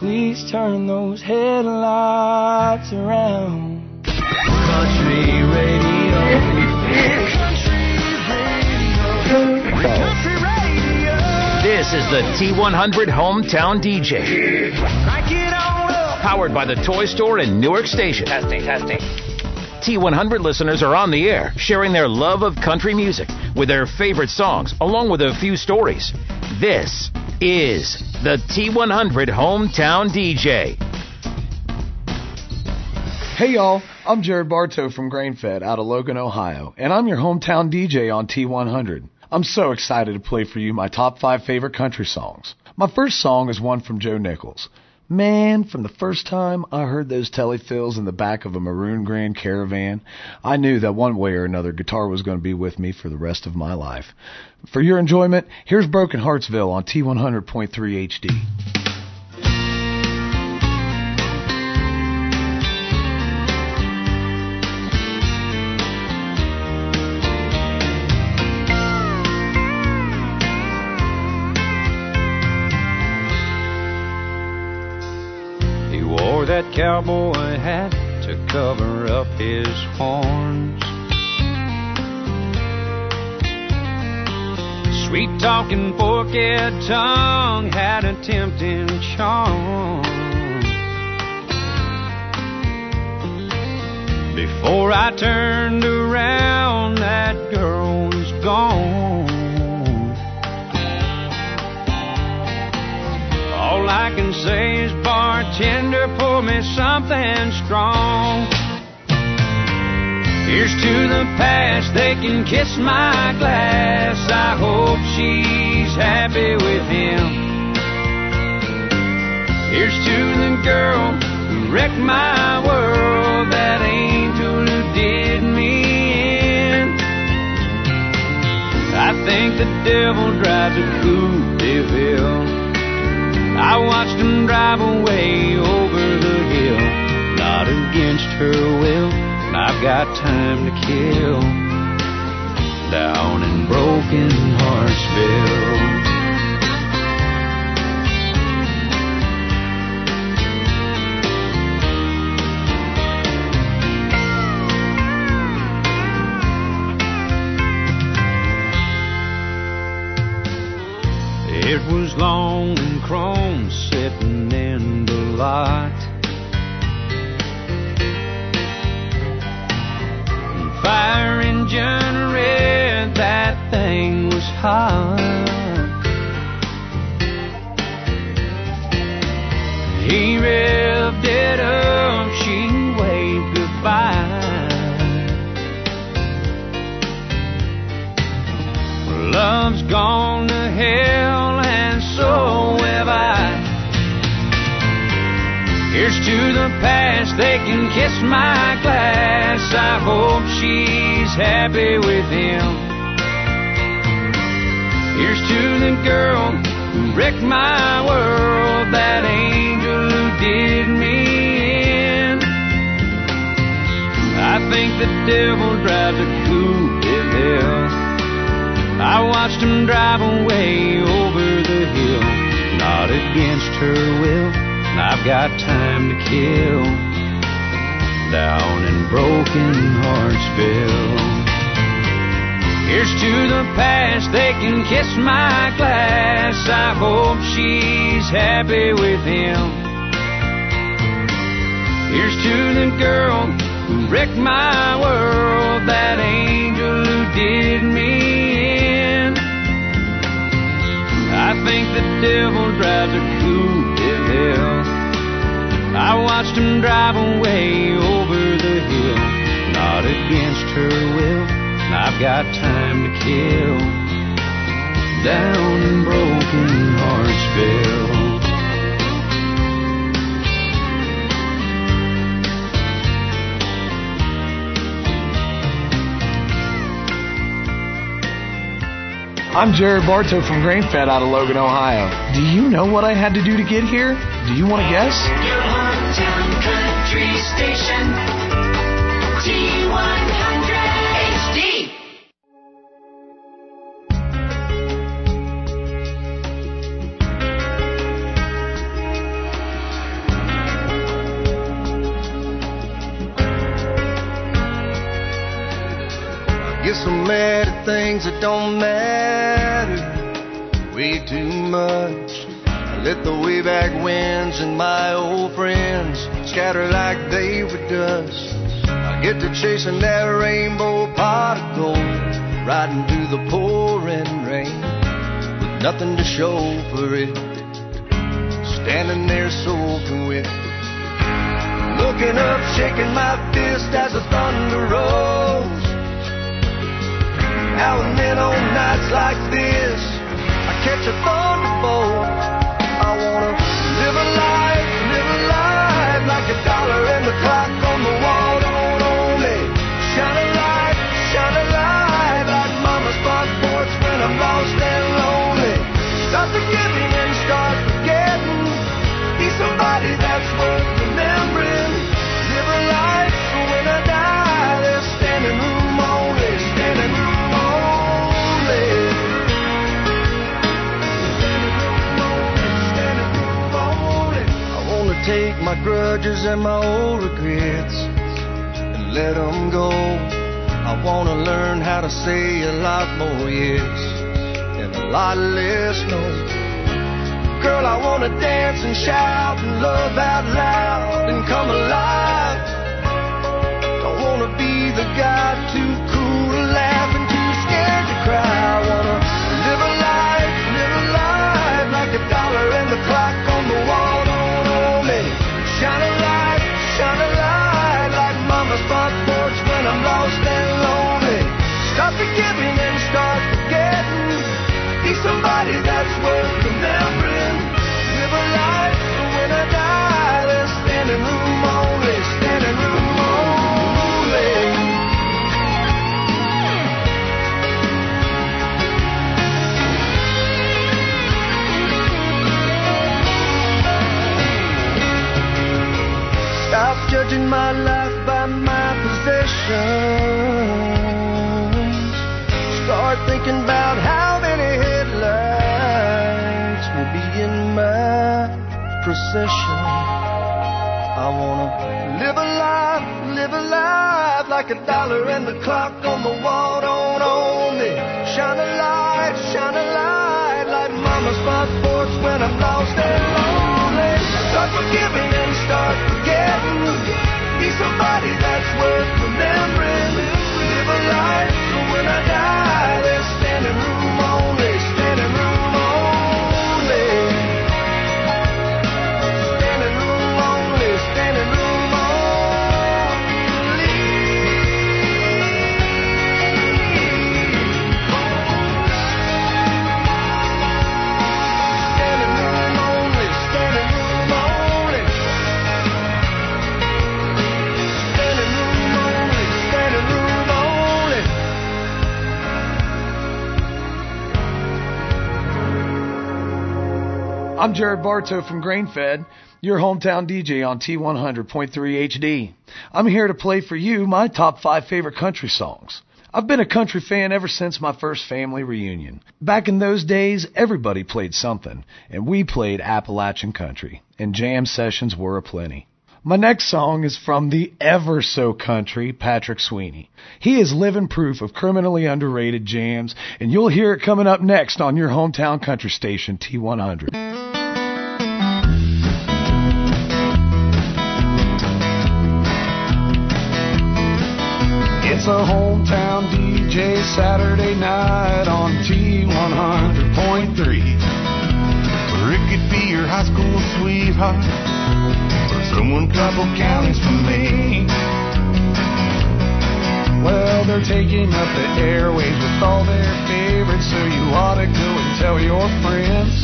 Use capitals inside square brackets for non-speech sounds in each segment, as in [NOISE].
Please turn those headlights around. Country radio. Country radio. Country radio. This is the T100 Hometown DJ. Crank it on up. Powered by the Toy Store and Newark Station. Testing, testing. T100 listeners are on the air, sharing their love of country music with their favorite songs, along with a few stories. This is the T100 Hometown DJ. Hey y'all, I'm Jared Bartow from Grainfed out of Logan, Ohio, and I'm your hometown DJ on T100. I'm so excited to play for you my top five favorite country songs. My first song is one from Joe Nichols. Man, from the first time I heard those telefills in the back of a maroon Grand Caravan, I knew that one way or another guitar was going to be with me for the rest of my life. For your enjoyment, here's Brokenheartsville on T100.3 HD. That cowboy hat to cover up his horns. Sweet talking forked tongue had a tempting charm. Before I turned around, that girl was gone. All I can say is, bartender, pour me something strong. Here's to the past, they can kiss my glass. I hope she's happy with him. Here's to the girl who wrecked my world, that angel who did me in. I think the devil drives a coupe de ville. I watched him drive away over the hill, not against her will. I've got time to kill down in Broken Heartsville. To the past, they can kiss my glass. I hope she's happy with him. Here's to the girl who wrecked my world, that angel who did me in. I think the devil drives a coupe de ville. I watched him drive away over the hill, not against her will. I've got time to kill down in Broken Heartsville. Here's to the past, they can kiss my glass. I hope she's happy with him. Here's to the girl who wrecked my world, that angel who did me in. I think the devil drives a coupe de ville. I watched him drive away over the hill, not against her will. I've got time to kill down in Brokenheartsville. I'm Jared Bartow from Grainfed out of Logan, Ohio. Do you know what I had to do to get here? Do you want to guess? Downtown Country Station, T100 HD. Get so mad at things that don't matter way too much. Let the way back winds and my old friends scatter like they were dust. I get to chasing that rainbow pot of gold, riding through the pouring rain with nothing to show for it. Standing there soaking wet. Looking up, shaking my fist as the thunder rolls. Now and then on nights like this, grudges and my old regrets and let them go. I wanna learn how to say a lot more yes and a lot less no. Girl, I wanna dance and shout and love out loud and come alive. Don't wanna be the guy cool front porch when I'm lost and lonely. Stop forgiving and start forgetting. Be somebody that's worth remembering. Live a life so when I die, there's standing room only, standing room only. Stop judging my life thinking about how many headlights will be in my procession. I wanna live a life, live a life like a dollar and the clock on the wall don't own me. Shine a light, shine a light like mama's front porch when I'm lost and lonely. Start forgiving and start forgetting. Be somebody that's worth I'm Jared Bartow from Grainfed, your hometown DJ on T100.3 HD. I'm here to play for you my top five favorite country songs. I've been a country fan ever since my first family reunion. Back in those days, everybody played something, and we played Appalachian country, and jam sessions were aplenty. My next song is from the ever so country Patrick Sweany. He is living proof of criminally underrated jams, and you'll hear it coming up next on your hometown country station T100. It's a hometown DJ Saturday night on T100.3. Or it could be your high school sweetheart, someone couple counties from me. Well, they're taking up the airways with all their favorites, so you ought to go and tell your friends.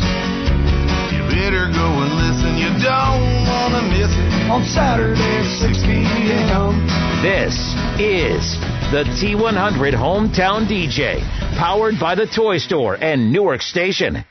You better go and listen, you don't want to miss it on Saturday at 6 p.m. This is the T100 Hometown DJ, powered by the Toy Store and Newark Station.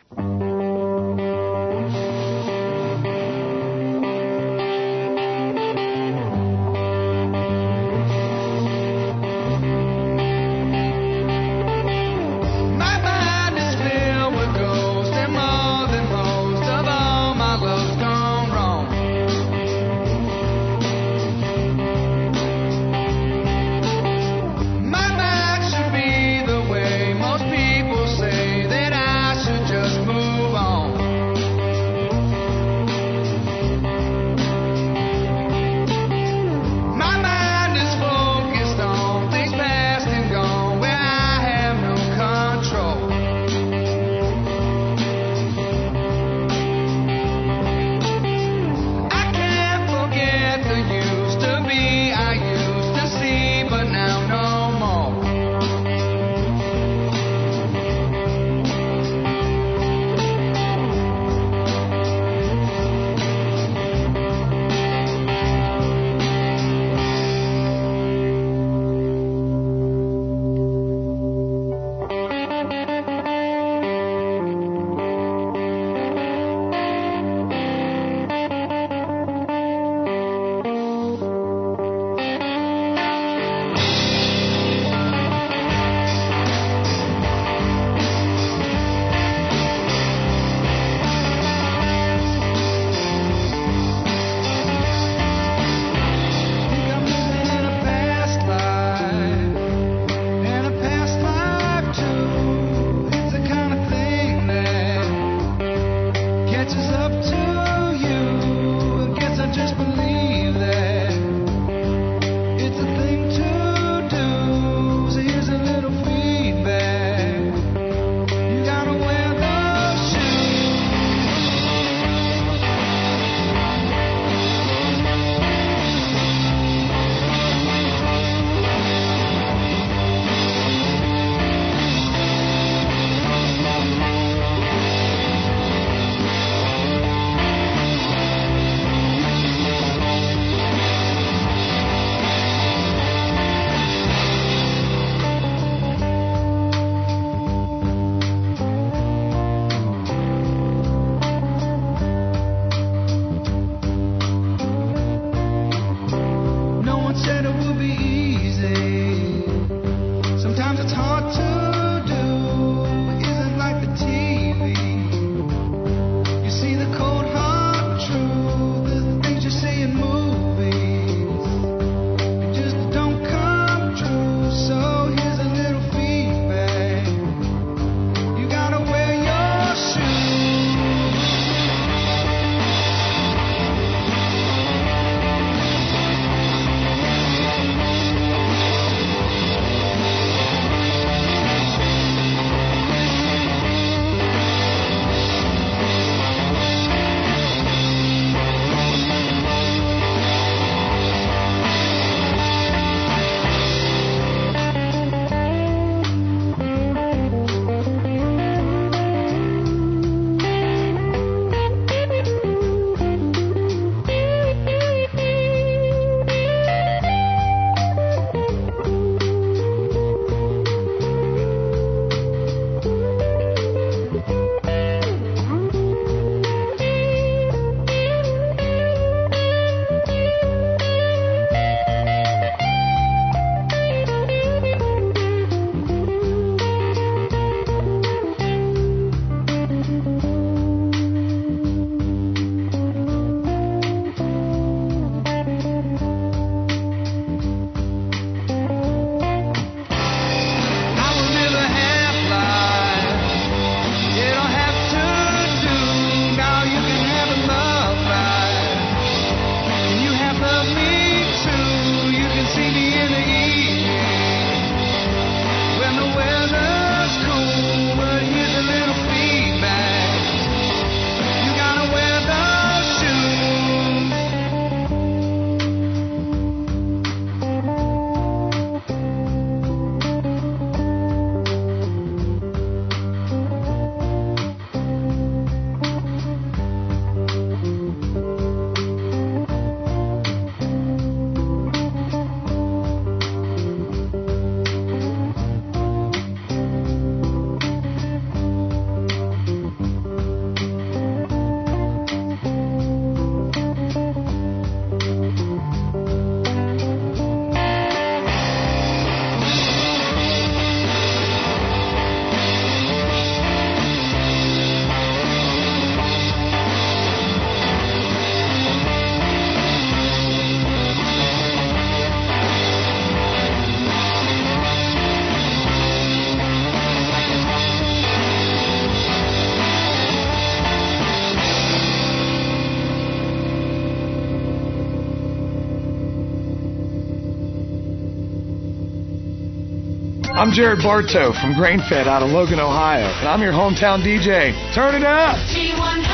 I'm Jared Bartow from Grainfed out of Logan, Ohio, and I'm your hometown DJ. Turn it up! G100.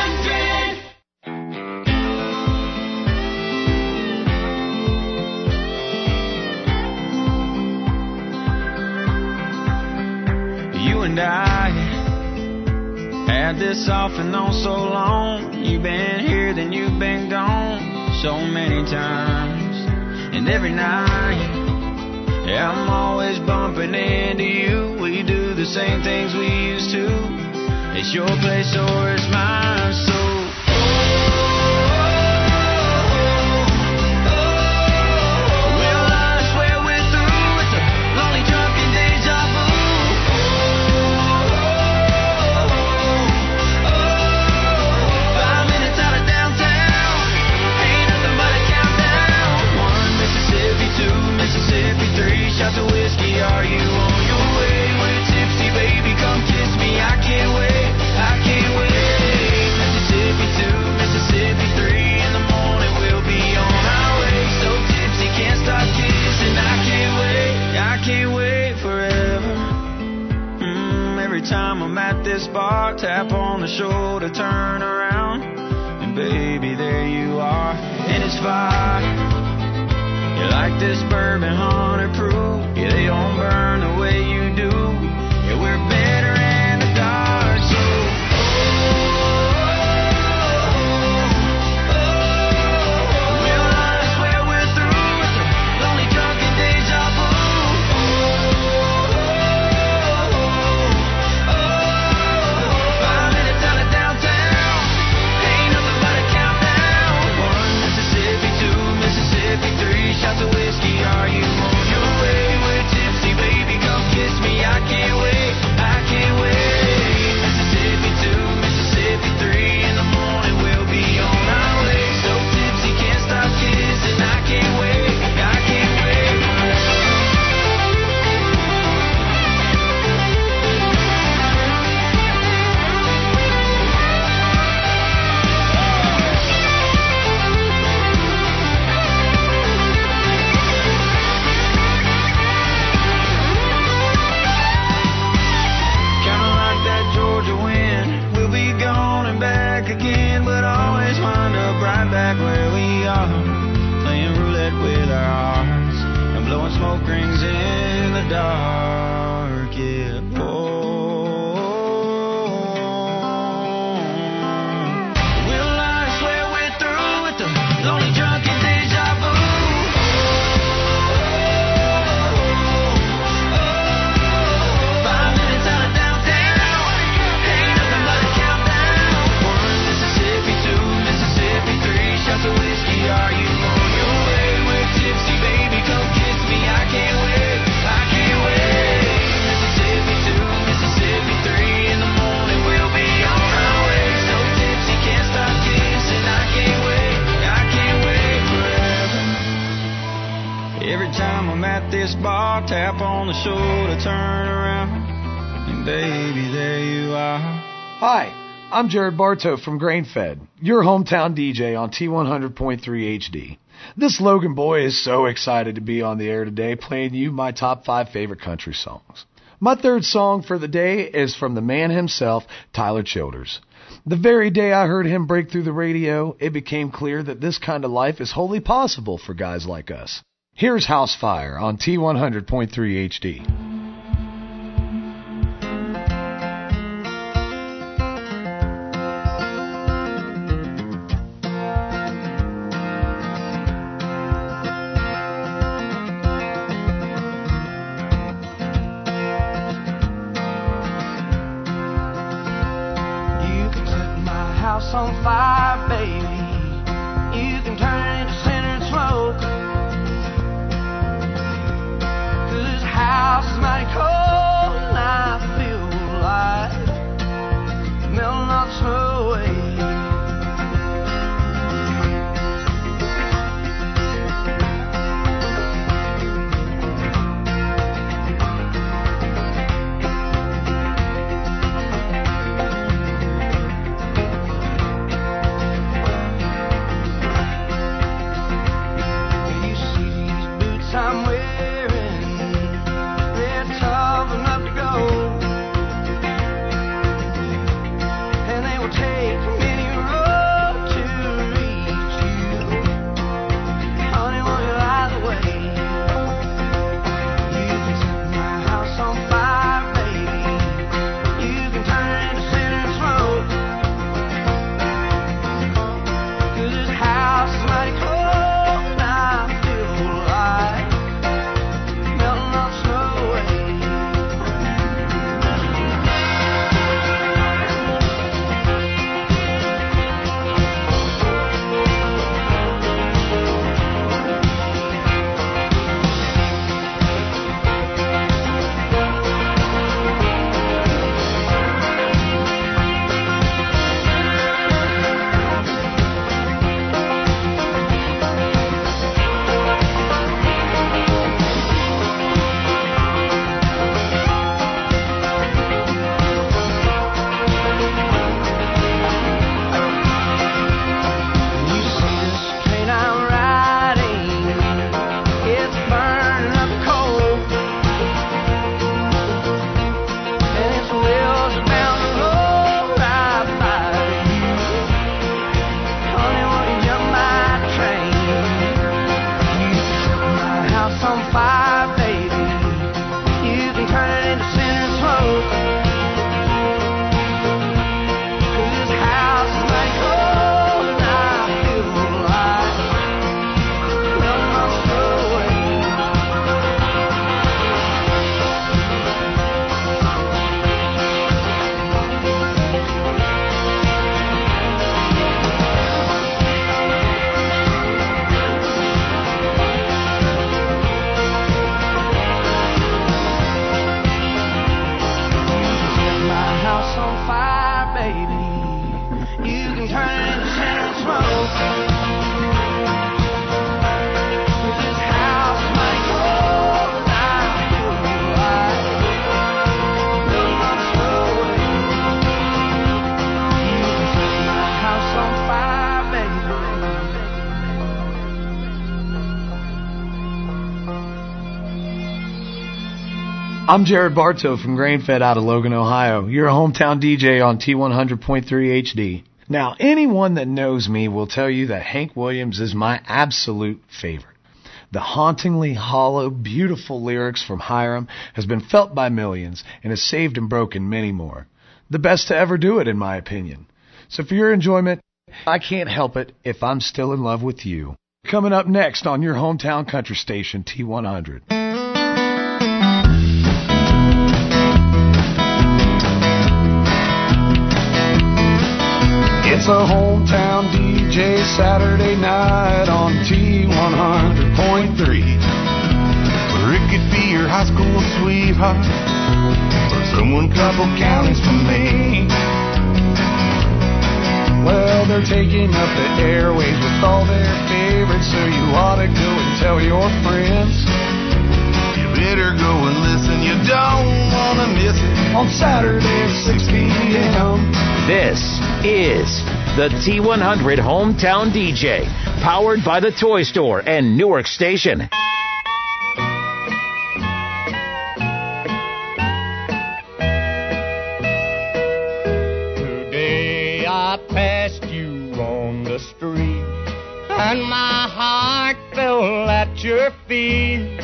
You and I had this off and on so long. You've been here, then you've been gone so many times. And every night, yeah, I'm always bummed happening to you? We do the same things we used to. It's your place or it's mine. I'm Jared Bartow from Grainfed, your hometown DJ on T100.3 HD. This Logan boy is so excited to be on the air today playing you my top five favorite country songs. My third song for the day is from the man himself, Tyler Childers. The very day I heard him break through the radio, it became clear that this kind of life is wholly possible for guys like us. Here's House Fire on T100.3 HD. I'm Jared Bartow from Grainfed out of Logan, Ohio. You're a hometown DJ on T100.3 HD. Now, anyone that knows me will tell you that Hank Williams is my absolute favorite. The hauntingly hollow, beautiful lyrics from Hiram has been felt by millions and has saved and broken many more. The best to ever do it, in my opinion. So for your enjoyment, I can't help it if I'm still in love with you. Coming up next on your hometown country station, T100. It's a hometown DJ Saturday night on T100.3. Where it could be your high school sweetheart or someone couple counties from me. Well, they're taking up the airways with all their favorites, so you ought to go and tell your friends. You better go and listen, you don't want to miss it on Saturday at 6 p.m. This is the T100 Hometown DJ, powered by the Toy Store and Newark Station. Today I passed you on the street, and my heart fell at your feet.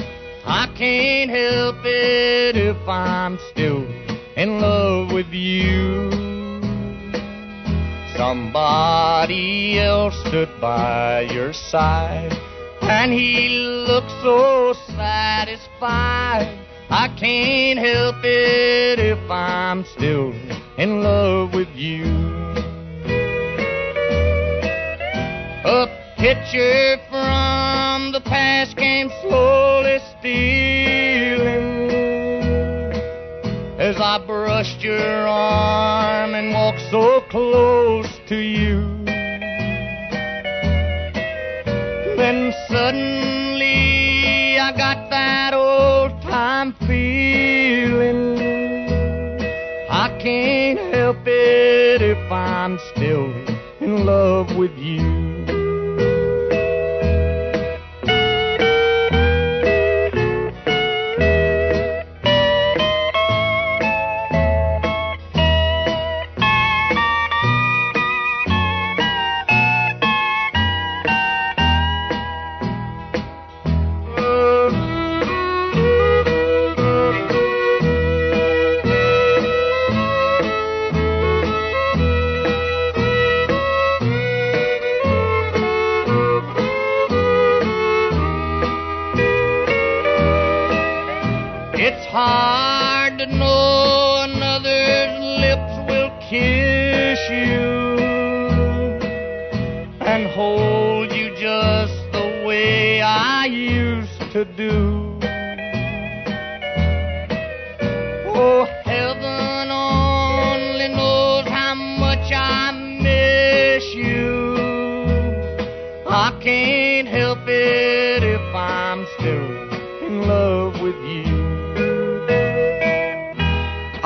I can't help it if I'm still in love with you. Somebody else stood by your side, and he looked so satisfied. I can't help it if I'm still in love with you. A picture from the past came slowly stealing as I brushed your arm and walked so close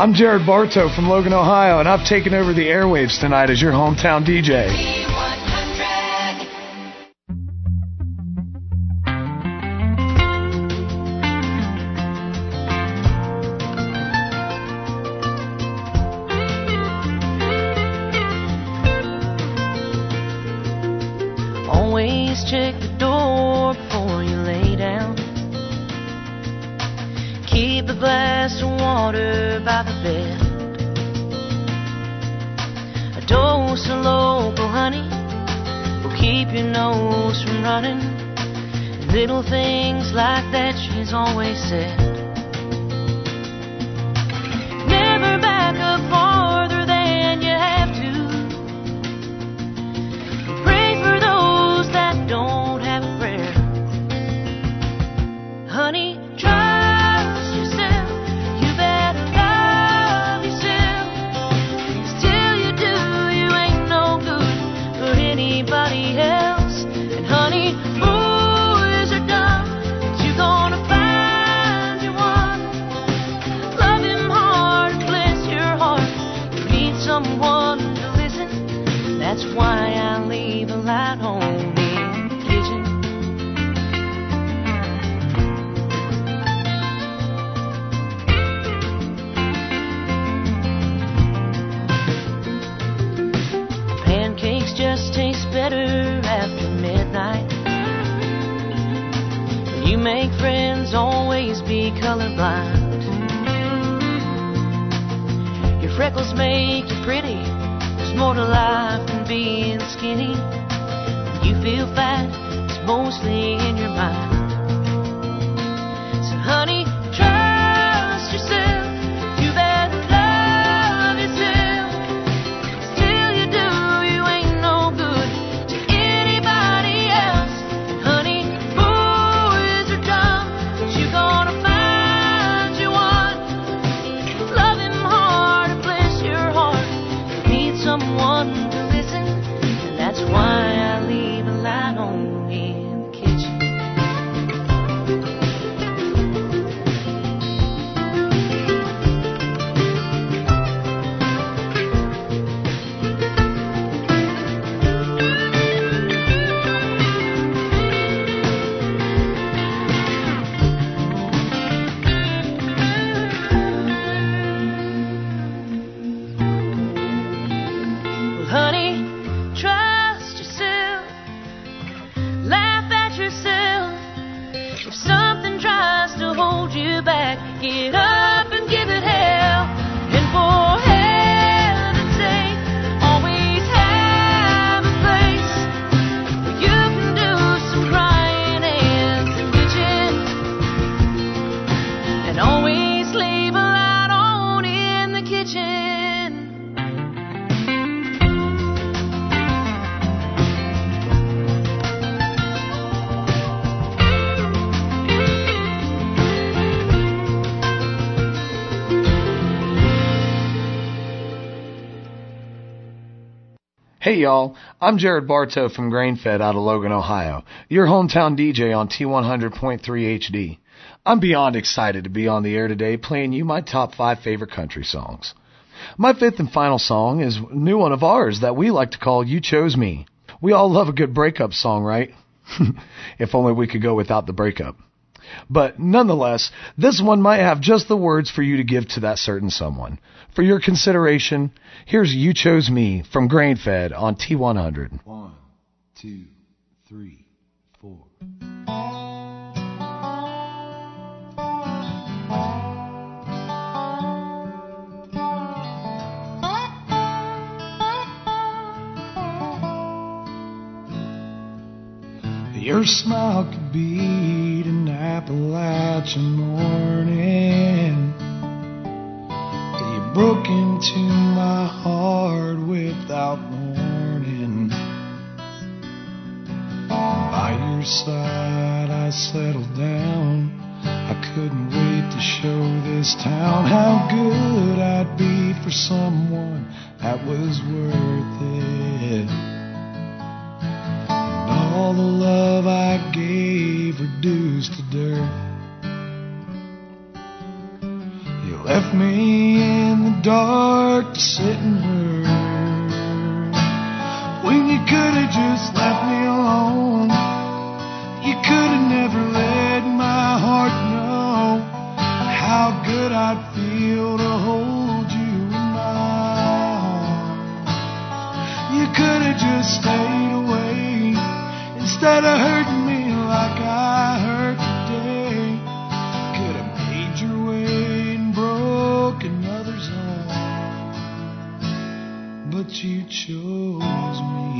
I'm Jared Bartow from Logan, Ohio, and I've taken over the airwaves tonight as your hometown DJ. Hey y'all, I'm Jared Bartow from Grainfed out of Logan, Ohio, your hometown DJ on T100.3 HD. I'm beyond excited to be on the air today playing you my top five favorite country songs. My fifth and final song is a new one of ours that we like to call You Chose Me. We all love a good breakup song, right? [LAUGHS] if only we could go without the breakup. But nonetheless, this one might have just the words for you to give to that certain someone. For your consideration, here's You Chose Me from Grainfed on T100. One, two, three, four. Your smile could an Appalachian morning. You broke into my heart without warning. By your side, I settled down. I couldn't wait to show this town how good I'd be for someone that was worth it. All the love I gave reduced to dirt. Me in the dark to sit and hurt. When you could have just left me alone. You could have never let my heart know how good I'd feel to hold you in my arms. You could have just stayed away instead of hurting me like I you chose me.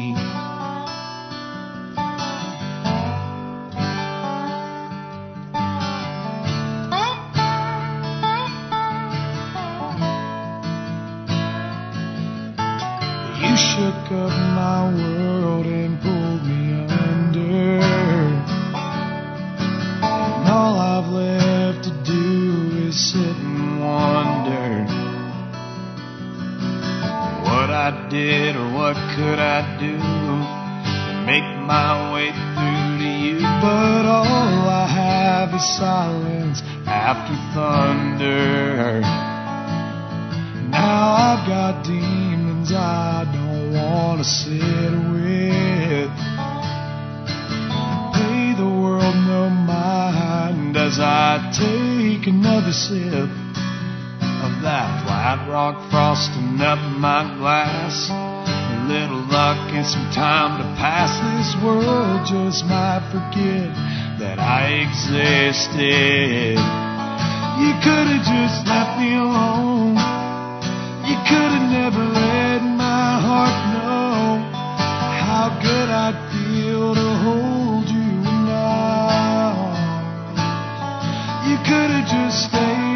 White rock frosting up my glass. A little luck and some time to pass. This world just might forget that I existed. You could have just left me alone. You could have never let my heart know how good I'd feel to hold you now. You could have just stayed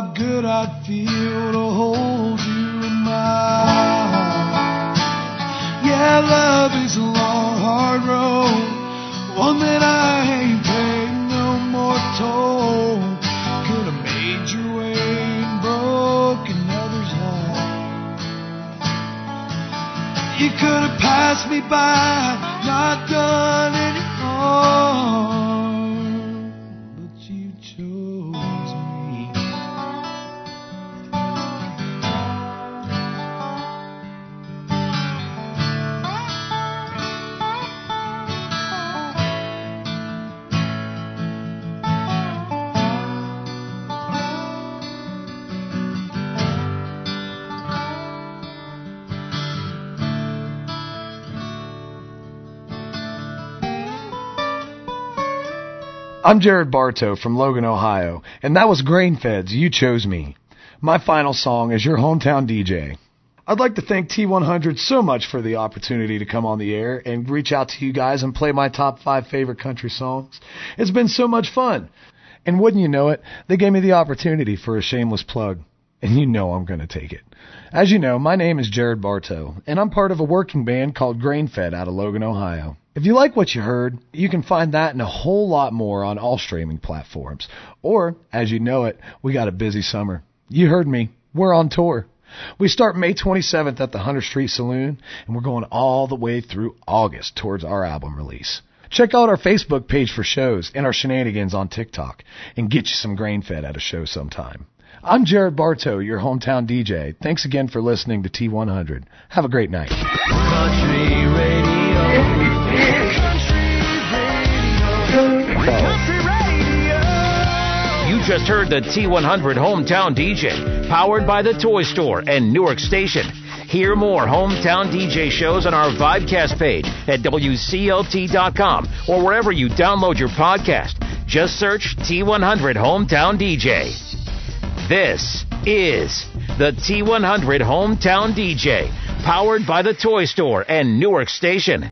how good I'd feel to hold you in my arms. Yeah, love is a long, hard road, one that I ain't paid no more toll. Could have made your way and broke another's heart. You could have passed me by, not done I'm Jared Bartow from Logan, Ohio, and that was Grainfed's, You Chose Me. My final song is your hometown DJ. I'd like to thank T100 so much for the opportunity to come on the air and reach out to you guys and play my top five favorite country songs. It's been so much fun. And wouldn't you know it, they gave me the opportunity for a shameless plug. And you know I'm going to take it. As you know, my name is Jared Bartow, and I'm part of a working band called Grainfed out of Logan, Ohio. If you like what you heard, you can find that and a whole lot more on all streaming platforms. Or, as you know it, we got a busy summer. You heard me. We're on tour. We start May 27th at the Hunter Street Saloon, and we're going all the way through August towards our album release. Check out our Facebook page for shows and our shenanigans on TikTok, and get you some grain fed at a show sometime. I'm Jared Bartow, your hometown DJ. Thanks again for listening to T100. Have a great night. Country radio. You just heard the T100 Hometown DJ, powered by the Toy Store and Newark Station. Hear more hometown DJ shows on our Vibecast page at WCLT.com or wherever you download your podcast. Just search T100 Hometown DJ. This is the T100 Hometown DJ, powered by the Toy Store and Newark Station.